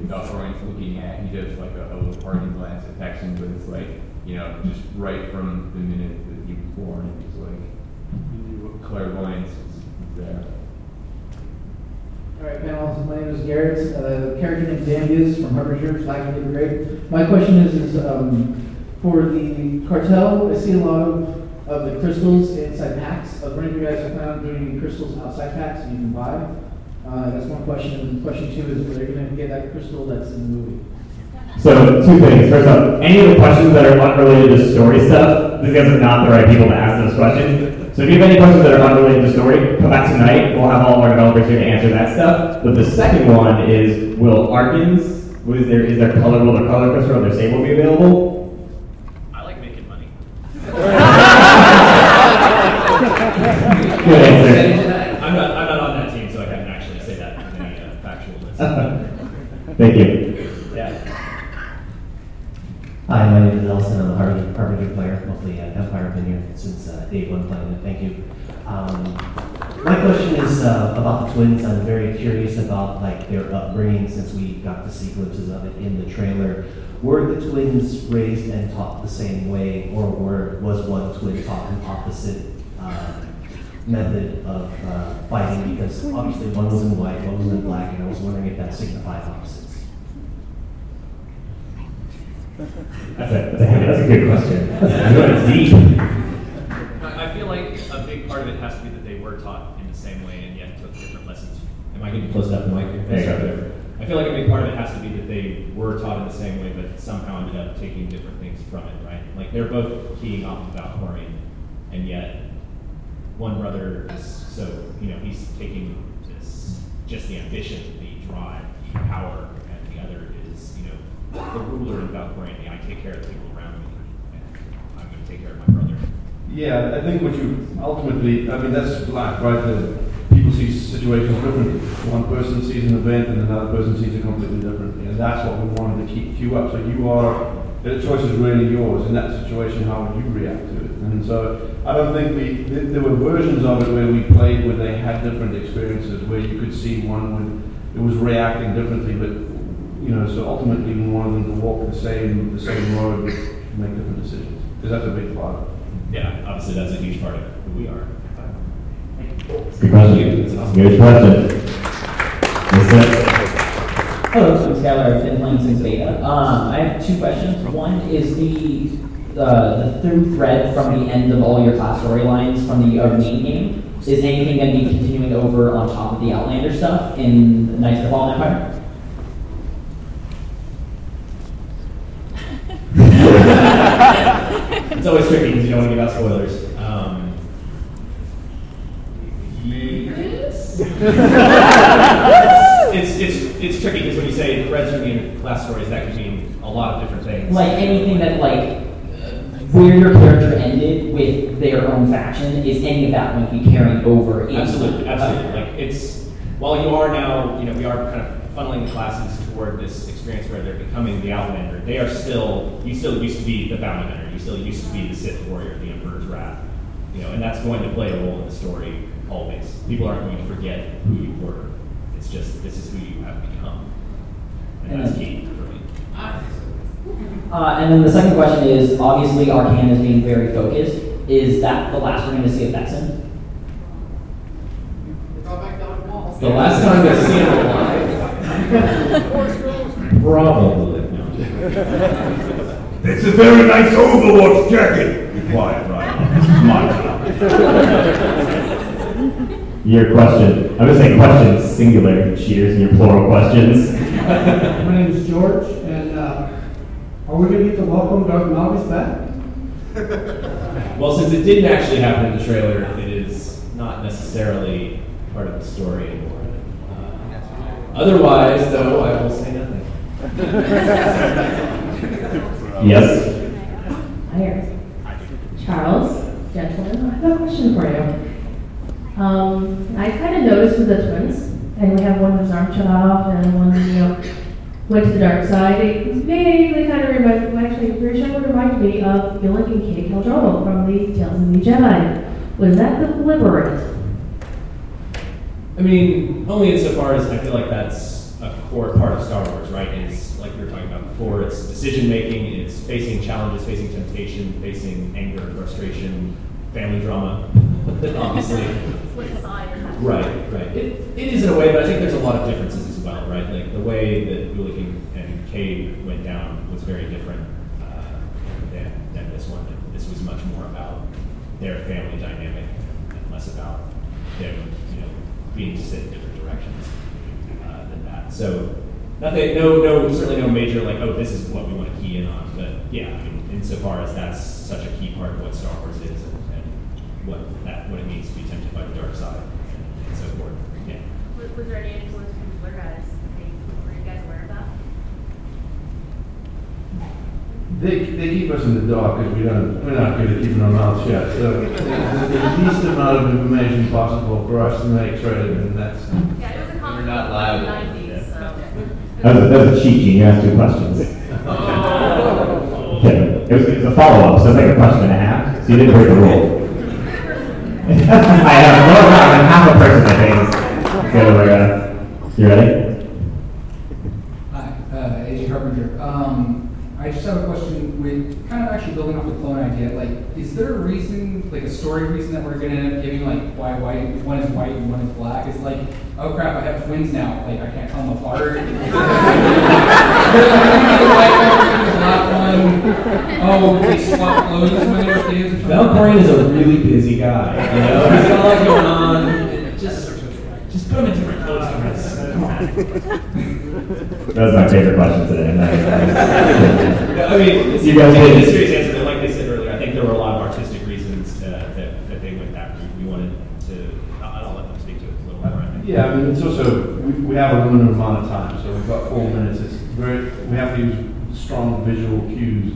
that Valkorion's looking at. He does like a, a little parting glance at Thexan, but it's like, you know, just right from the minute that he was born, was like clairvoyance is, there. All right, panel, my name is Garrett. Uh, character named Dambius from Harbinger, Black Labor Grade. My question is, is um, for the cartel, I see a lot of, of the crystals inside packs. There any of you guys have found doing crystals outside packs you can buy? Uh, that's one question. And question two is, are they going to get that crystal that's in the movie? So, two things. First off, any of the questions that are unrelated to story stuff, these guys are not the right people to ask those questions. So if you have any questions that are unrelated to story, come back tonight. We'll have all of our developers here to answer that stuff. But the second one is, will Arcann's, is their, is their color, will their color crystal or their sable be available? I like making money. Good answer. I'm not, I'm not on that team, so I can't actually say that in any uh, factual list. Thank you. Yeah. Hi, my name is Nelson. I'm a Harvard Harbinger player, mostly uh, Empire. Here since uh, day one playing. Thank you. Um, my question is uh, about the twins. I'm very curious about like their upbringing since we got to see glimpses of it in the trailer. Were the twins raised and taught the same way, or were was one twin taught an opposite uh, method of uh, fighting? Because obviously one was in white, one was in black, and I was wondering if that signified opposites. That's a, that's a, that's a good question. That's deep. I I feel like a big part of it has to be that they were taught in the same way and yet took different lessons. Am I getting close enough to the mic? There you go. I feel like a big part of it has to be that they were taught in the same way, but somehow ended up taking different things from it, right? Like they're both keying off of Valkorion, and yet one brother is so, you know, he's taking this, just the ambition, the drive, the power, and the other is, you know, the ruler Valkorion, the I take care of the people around me, and I'm going to take care of my brother. Yeah, I think what you ultimately, I mean, that's black, right? The people see situations differently. One person sees an event and another person sees it completely differently. And that's what we wanted to keep you up. So you are, the choice is really yours. In that situation, how would you react to it? And so I don't think we there were versions of it where we played where they had different experiences, where you could see one with, it was reacting differently, but, you know, so ultimately we want them to walk the same, the same road, but make different decisions. Because that's a big part of it. Yeah, obviously that's a huge part of who we are. Good question. Good question. Hello, I'm Skylar. I've been playing since beta. Um, I have two questions. One is the uh, the through thread from the end of all your class storylines from the uh, main game. Is anything going to be continuing over on top of the Outlander stuff in Knights of the Fallen Empire? It's always tricky because you don't want to give out spoilers. Um, yes. it's, it's, it's tricky because when you say threads from the class stories, that could mean a lot of different things. Like anything that like where your character ended with their own faction is any of that going to be carrying over? into- Absolutely, absolutely. Like it's while you are now, you know, we are kind of funneling the classes toward this experience where they're becoming the Outlander. They are still, you still used to be the Bounty Hunter. You still used to be the Sith Warrior, the Emperor's Wrath. You know, and that's going to play a role in the story always. People aren't going to forget who you were. It's just this is who you have become, and that's key for me. Uh, and then the second question is obviously Arcann is being very focused. Is that the last we're going to see of Thexan? The last time I've seen him alive, probably. It's a very nice Overwatch jacket. Be quiet, right? Come on. Your question. I'm gonna say questions singular. Cheers and your plural questions. My name is George, and uh, are we going to get to welcome Darth Malgus back? Well, since it didn't actually happen in the trailer, it is not necessarily part of the story anymore. Uh, otherwise, though, I will say nothing. Yes. Hi. Charles, gentlemen, I have a question for you. Um, I kind of noticed with the twins, and we have one with his arm cut off and one, you know, went to the dark side. They vaguely kind of remind, me, actually, pretty sure it reminded me of Gillick and Kate Qel-Droma from the Tales of the Jedi. Was that deliberate? I mean, only insofar as I feel like that's a core part of Star Wars, right? Is like we were talking about before, it's decision making, it's facing challenges, facing temptation, facing anger, frustration, family drama, obviously. Right, right. It, it is in a way, but I think there's a lot of differences as well, right? Like the way that Ulic and, and Cade went down was very different uh, than, than this one. This was much more about their family dynamic and less about them, you know, being set in different directions than that. So nothing, no, no, certainly no major like, oh, this is what we want to key in on. But yeah, I mean, insofar as that's such a key part of what Star Wars is and, and what that what it means to be tempted by the dark side and, and so forth. Yeah. Was, was there any influence from Blur guys? Were you guys aware of that? They, they keep us in the dark because we don't, we're not good at keeping our mouths shut. So the, the least amount of information possible for us to make straight, and that's. Yeah, it was a We're not liable. That was, that was a cheat. You asked two questions. Okay. It was, it was a follow-up, so it's like a question and a half. So you didn't break the rule. I have more than half a person, I think. So, uh, you ready? Hi, uh, AJ Carpenter. Um, I just have a question with kind of actually building off the clone idea. Like, is there a reason, like a story reason that we're going to end up giving like why white, one is white and one is black? Is it like, oh crap, I have twins now. Like, I can't tell them apart. Oh, they swap clothes when they were kids. or? Valkorion is a really busy guy. You know, he's got a lot going on. Just, just put him in different clothes. Chris. Come on. That was my favorite question today. and I mean, you guys did. a serious answer. But like I said earlier, I think there were a lot of artistic reasons uh, that, that they went that route. We wanted to. I'll, I'll let them speak to it a little better. I think. Yeah, I mean, it's also, we, we have a limited amount of time, so we've got four minutes. It's very, we have to use strong visual cues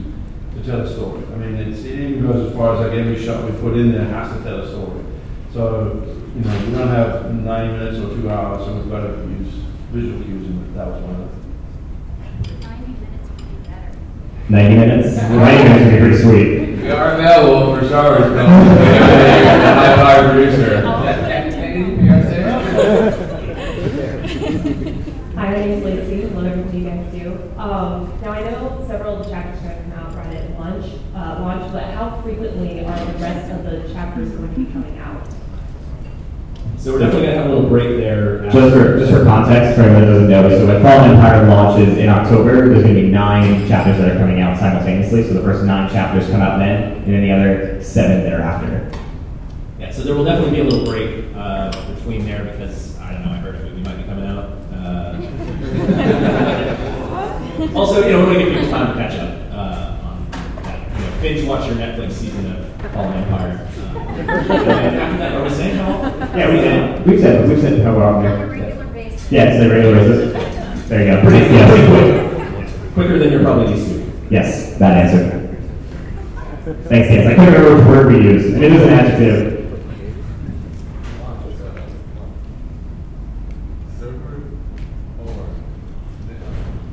to tell a story. I mean, it's, it even goes as far as like every shot we put in there has to tell a story. So, you know, we don't have 90 minutes or two hours, so we've got to use visual cues, and that was one of them. 90 minutes? 90 minutes would be pretty sweet. We are available for Star Wars films. High power producer. Hi, my name is Lacey, love everything you guys do. Um, now I know several of the chapters are going to come out right at launch, uh, launch, but how frequently are the rest of the chapters going to be coming out? So we're definitely gonna have a little break there. Just for just for context, for anyone that doesn't know, so when Fallen Empire launches in October, there's going to be nine chapters that are coming out simultaneously. So the first nine chapters come out then, and then the other seven thereafter. Yeah, so there will definitely be a little break uh, between there because I don't know. I heard a movie might be coming out. Uh, also, you know, we're gonna give people time to catch up uh, on that. You know, binge watch your Netflix season of Fallen Empire. And after that, are we saying how? Yeah, we did. We've said we've said how we're on there. Yeah, it's a regular basis. There you go. Pretty, yeah. pretty quick. Quicker than you're probably used to. Yes, that answer. Thanks, Hans. I couldn't remember which word we used. and It is an adjective.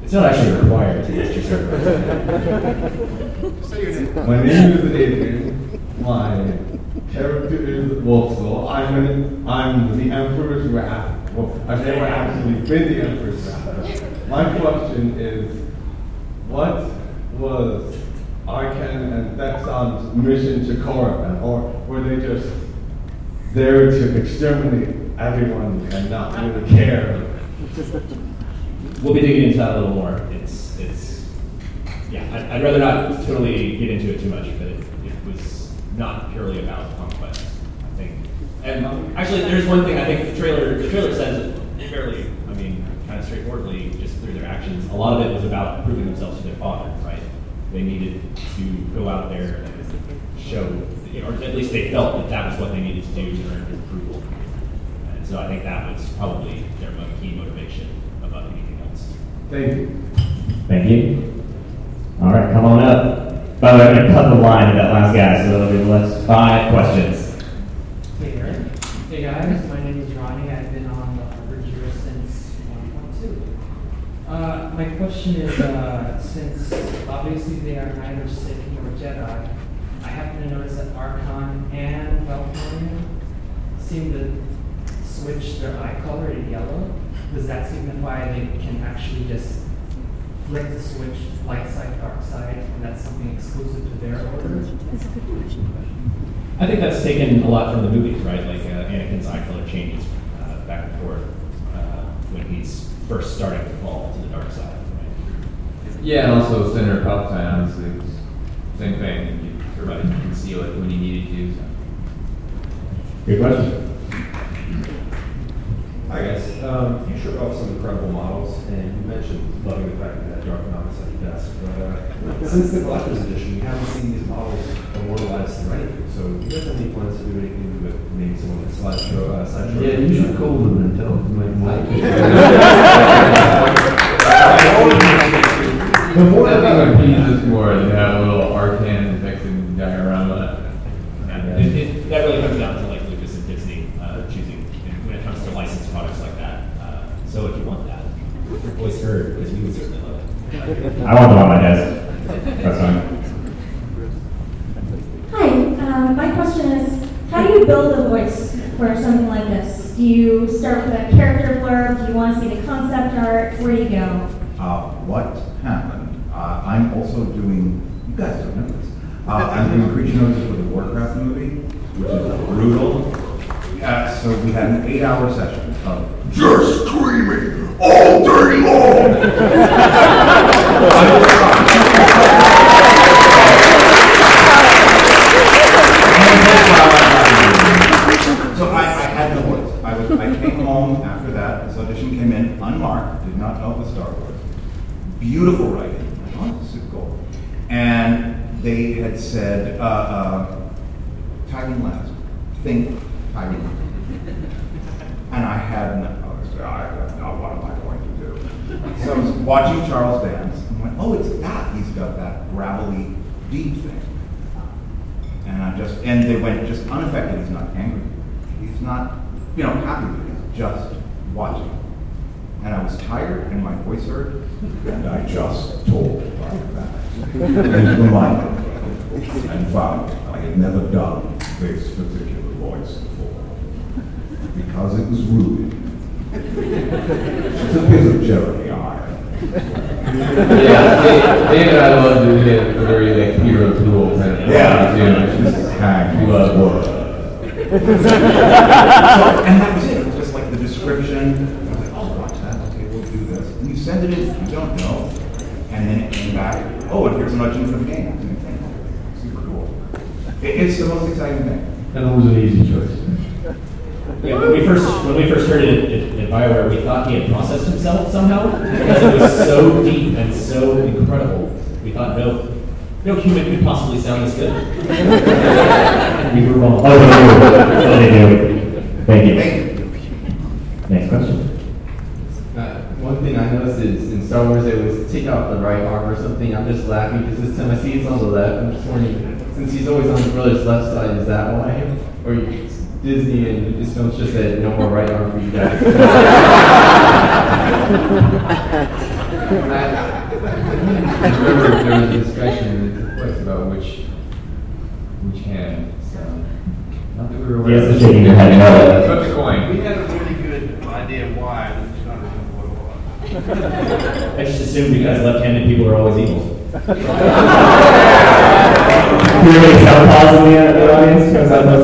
It's not actually required to list your server. My name is Adrian. My character is Wolfsville. I'm an, I'm Well, I've never actually been the. My question is, what was Arcann and Thexan's mission to Korriban? Or were they just there to exterminate everyone and not really care? We'll be digging into that a little more. It's, it's, yeah, I'd, I'd rather not totally get into it too much, but it, it was, not purely about. I think, and um, actually, there's one thing I think the trailer the trailer says fairly, I mean, kind of straightforwardly, just through their actions. A lot of it was about proving themselves to their father, right? They needed to go out there and show, or at least they felt that that was what they needed to do to earn his approval. And so I think that was probably their key motivation above anything else. Thank you. Thank you. All right, come on up. By the way, I'm going to cut the line of that last guy, so there'll be less five questions. Hey, Aaron. Hey, guys. My name is Ronnie. I've been on the Harvard Juror since 1.2. Uh, my question is, uh, since obviously they are neither Sith nor Jedi, I happen to notice that Arcann and Valkorion seem to switch their eye color to yellow. Does that signify they can actually just flip the switch, light side, dark side, and that's something exclusive to their order? That's a good question. I think that's taken a lot from the movies, right? Like uh, Anakin's eye color changes uh, back and forth uh, when he's first starting to fall to the dark side. Yeah, and also Senator Palpatine, obviously, it was same thing. You Everybody could conceal it when you needed to. So. Good question. Hi guys. Um, you showed off some incredible models, and you mentioned loving the fact that you had Dark Knight at your desk. But uh, since the collector's edition, we haven't seen these models immortalized through anything. So, do you guys have any plans to do anything with maybe someone of the Sideshow? Uh, Sideshow Yeah, you should call them and tell them to make more. The more I think what pleases more is to have a little Arcann Thexan diorama. Yeah, it, it, that really comes down to like Lucas and Disney uh, choosing when it comes to licensed products like that. Uh, so if you want that, your voice heard because we would certainly love it. I want them on my desk. That's fine. Hi, um, my question is, how do you build a voice for something like this? Do you start with a character blurb? Do you want to see the concept art? Where do you go? Uh, what happened? Uh, I'm also doing, you guys don't know this. Uh, I'm doing creature notices for the Warcraft movie, which is brutal. Uh, so we had an eight hour session of just screaming all day long. So I, I had no voice. I was, I came home after that, this audition came in unmarked, did not know it was Star Wars. Beautiful writing, I thought this is gold. And they had said, uh, uh, Tywin Lannister, think Tywin. And I had no, I was, I, now what am I going to do? So I was watching Charles Dance and went, oh, it's that. He's got that gravelly, deep thing. And I just, and they went just unaffected. He's not angry. He's not, you know, happy with it. He's just watching. And I was tired and my voice hurt. And I just told like that. And reminded and found I had never done this particular voice before. Because it was rude. It's a bit of Jeremy. Yeah, Dave and I love to hit a very like Peter O'Toole kind of Yeah. vibe, too. It's just hang. We love work. And that was it. It just like the description. I was like, oh, watch that. Okay, we'll do this. And you send it in. You don't know. And then it came back. Oh, and here's an audition for the game. And you think, oh, super cool. It- it's the most exciting thing. And it was an easy choice. Yeah, when we first when we first heard it at, at Bioware, we thought he had processed himself somehow because it was so deep and so incredible. We thought no, no human could possibly sound this good. We were wrong. Oh, they do. They do. Thank you. Next question. Uh, one thing I noticed is in Star Wars it was take out the right arm or something. I'm just laughing because this time I see it's on the left. I'm just wondering, since he's always on the brother's left side, is that why? Or you- Disney and Lucasfilms just said no more right arm for you guys? I remember there was a discussion that took place about which which hand. So not that we were aware Yes, of the shaking your head, no. Flip the coin. We had a really good idea why, we just don't remember what it was. I just assumed because left-handed people are always evil. You're going to pause in the, audience because that was.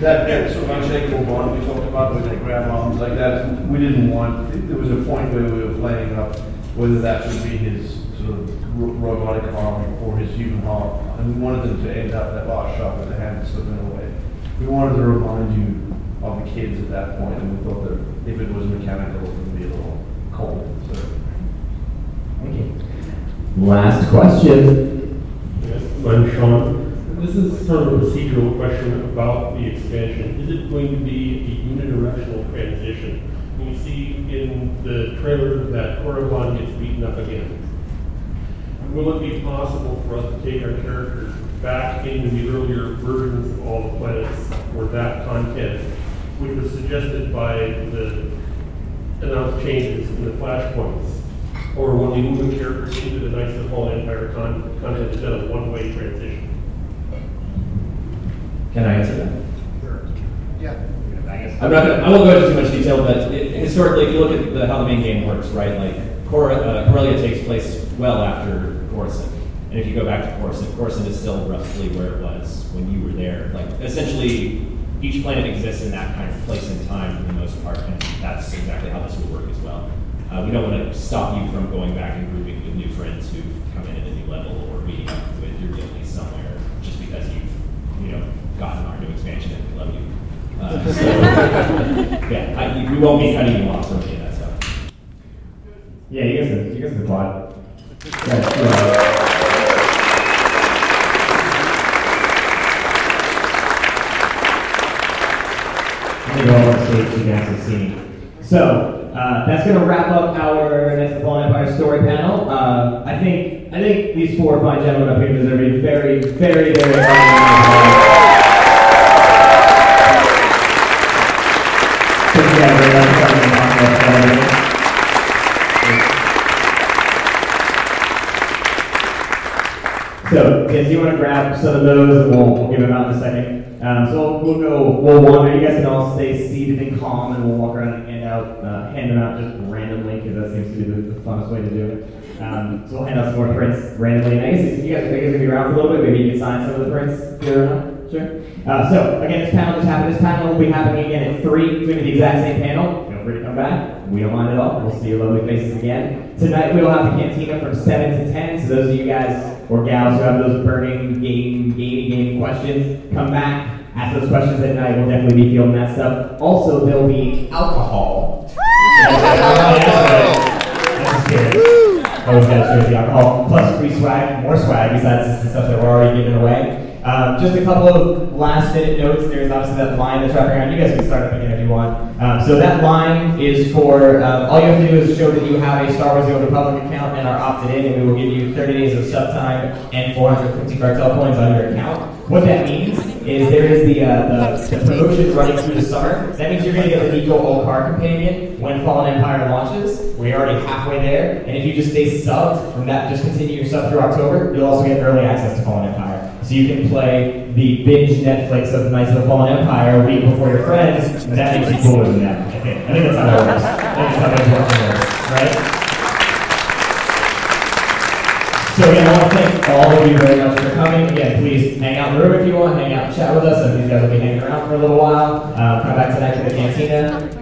that, sort of unshakable bond we talked about with the grandmoms like that, we didn't want, there was a point where we were playing up whether that should be his sort of robotic arm or his human arm. And we wanted them to end up that last shot with the hand slipping away. We wanted to remind you of the kids at that point, and we thought that if it was mechanical, it would be a little cold. So. Thank you. Last question. Yes, I'm Sean. This is sort of a procedural question about the expansion. Is it going to be a unidirectional transition? You see in the trailer that Korriban gets beaten up again. Will it be possible for us to take our characters back into the earlier versions of all the planets where that content, which was suggested by the announced changes in the flashpoints, or when we move the characters into the Knights of the Fallen Empire con- content instead of one-way transition? Can I answer that? Yeah. I'm not gonna, I won't go into too much detail, but it, historically, if you look at the, how the main game works, right, like, Cor, uh, Corellia takes place well after Coruscant. And if you go back to Coruscant, Coruscant is still roughly where it was when you were there. Like, essentially, each planet exists in that kind of place and time for the most part, and that's exactly how this would work as well. Uh, we don't want to stop you from going back and grouping with new friends who've come in at a new level or meeting up with your guildies somewhere just because you've, you know, gotten our new expansion and we love you. Uh, so, yeah, I, we won't be cutting you off from any of that stuff. Yeah, you guys can, you guys can applaud. Yeah, yeah. I think all on stage you guys. So, uh, that's going to wrap up our the Fallen Empire story panel. Uh, I think I think these four fine gentlemen up here deserve a very, very, very So, yes, you want to grab some of those, and we'll, we'll give them out in a second. Um, so we'll go, we'll wander. You guys can all stay seated and calm, and we'll walk around and hand out, uh, hand them out just randomly because that seems to be the, the funnest way to do it. Um, so we'll hand out some more prints randomly. And I guess if you guys, I guess if you're around for a little bit, maybe you can sign some of the prints here or not. Sure. Uh, so again, this panel just happened. This panel will be happening again at three. It's going to be the exact same panel. Feel free to come back. We don't mind at all. We'll see your lovely faces again. Tonight we'll have the cantina from seven to ten. So those of you guys or gals who have those burning game, gaming game questions, come back. Ask those questions at night. We'll definitely be feeling that stuff. Also, there'll be alcohol. Always got to the alcohol. Plus free swag, more swag besides the stuff that we're already giving away. Um, just a couple of last minute notes. There's obviously that line that's wrapping around. You guys can start up again if you want. Um, so that line is for uh, all you have to do is show that you have a Star Wars The Old Republic account and are opted in, and we will give you 30 days of sub time and 450 cartel points on your account. What that means is there is the, uh, the, the promotion running through the summer. That means you're going to get the Old Car Companion when Fallen Empire launches. We're already halfway there, and if you just stay subbed from that, just continue your sub through October, you'll also get early access to Fallen Empire. So you can play the binge Netflix of Knights of the Fallen Empire a week before your friends, and that makes you cooler than them. I think, I think that's how that works. I think that's how that works, right? So again, I want to thank all of you very much for coming. Again, please hang out in the room if you want, hang out and chat with us. Some of these guys will be hanging around for a little while. Um, come back tonight to the cantina.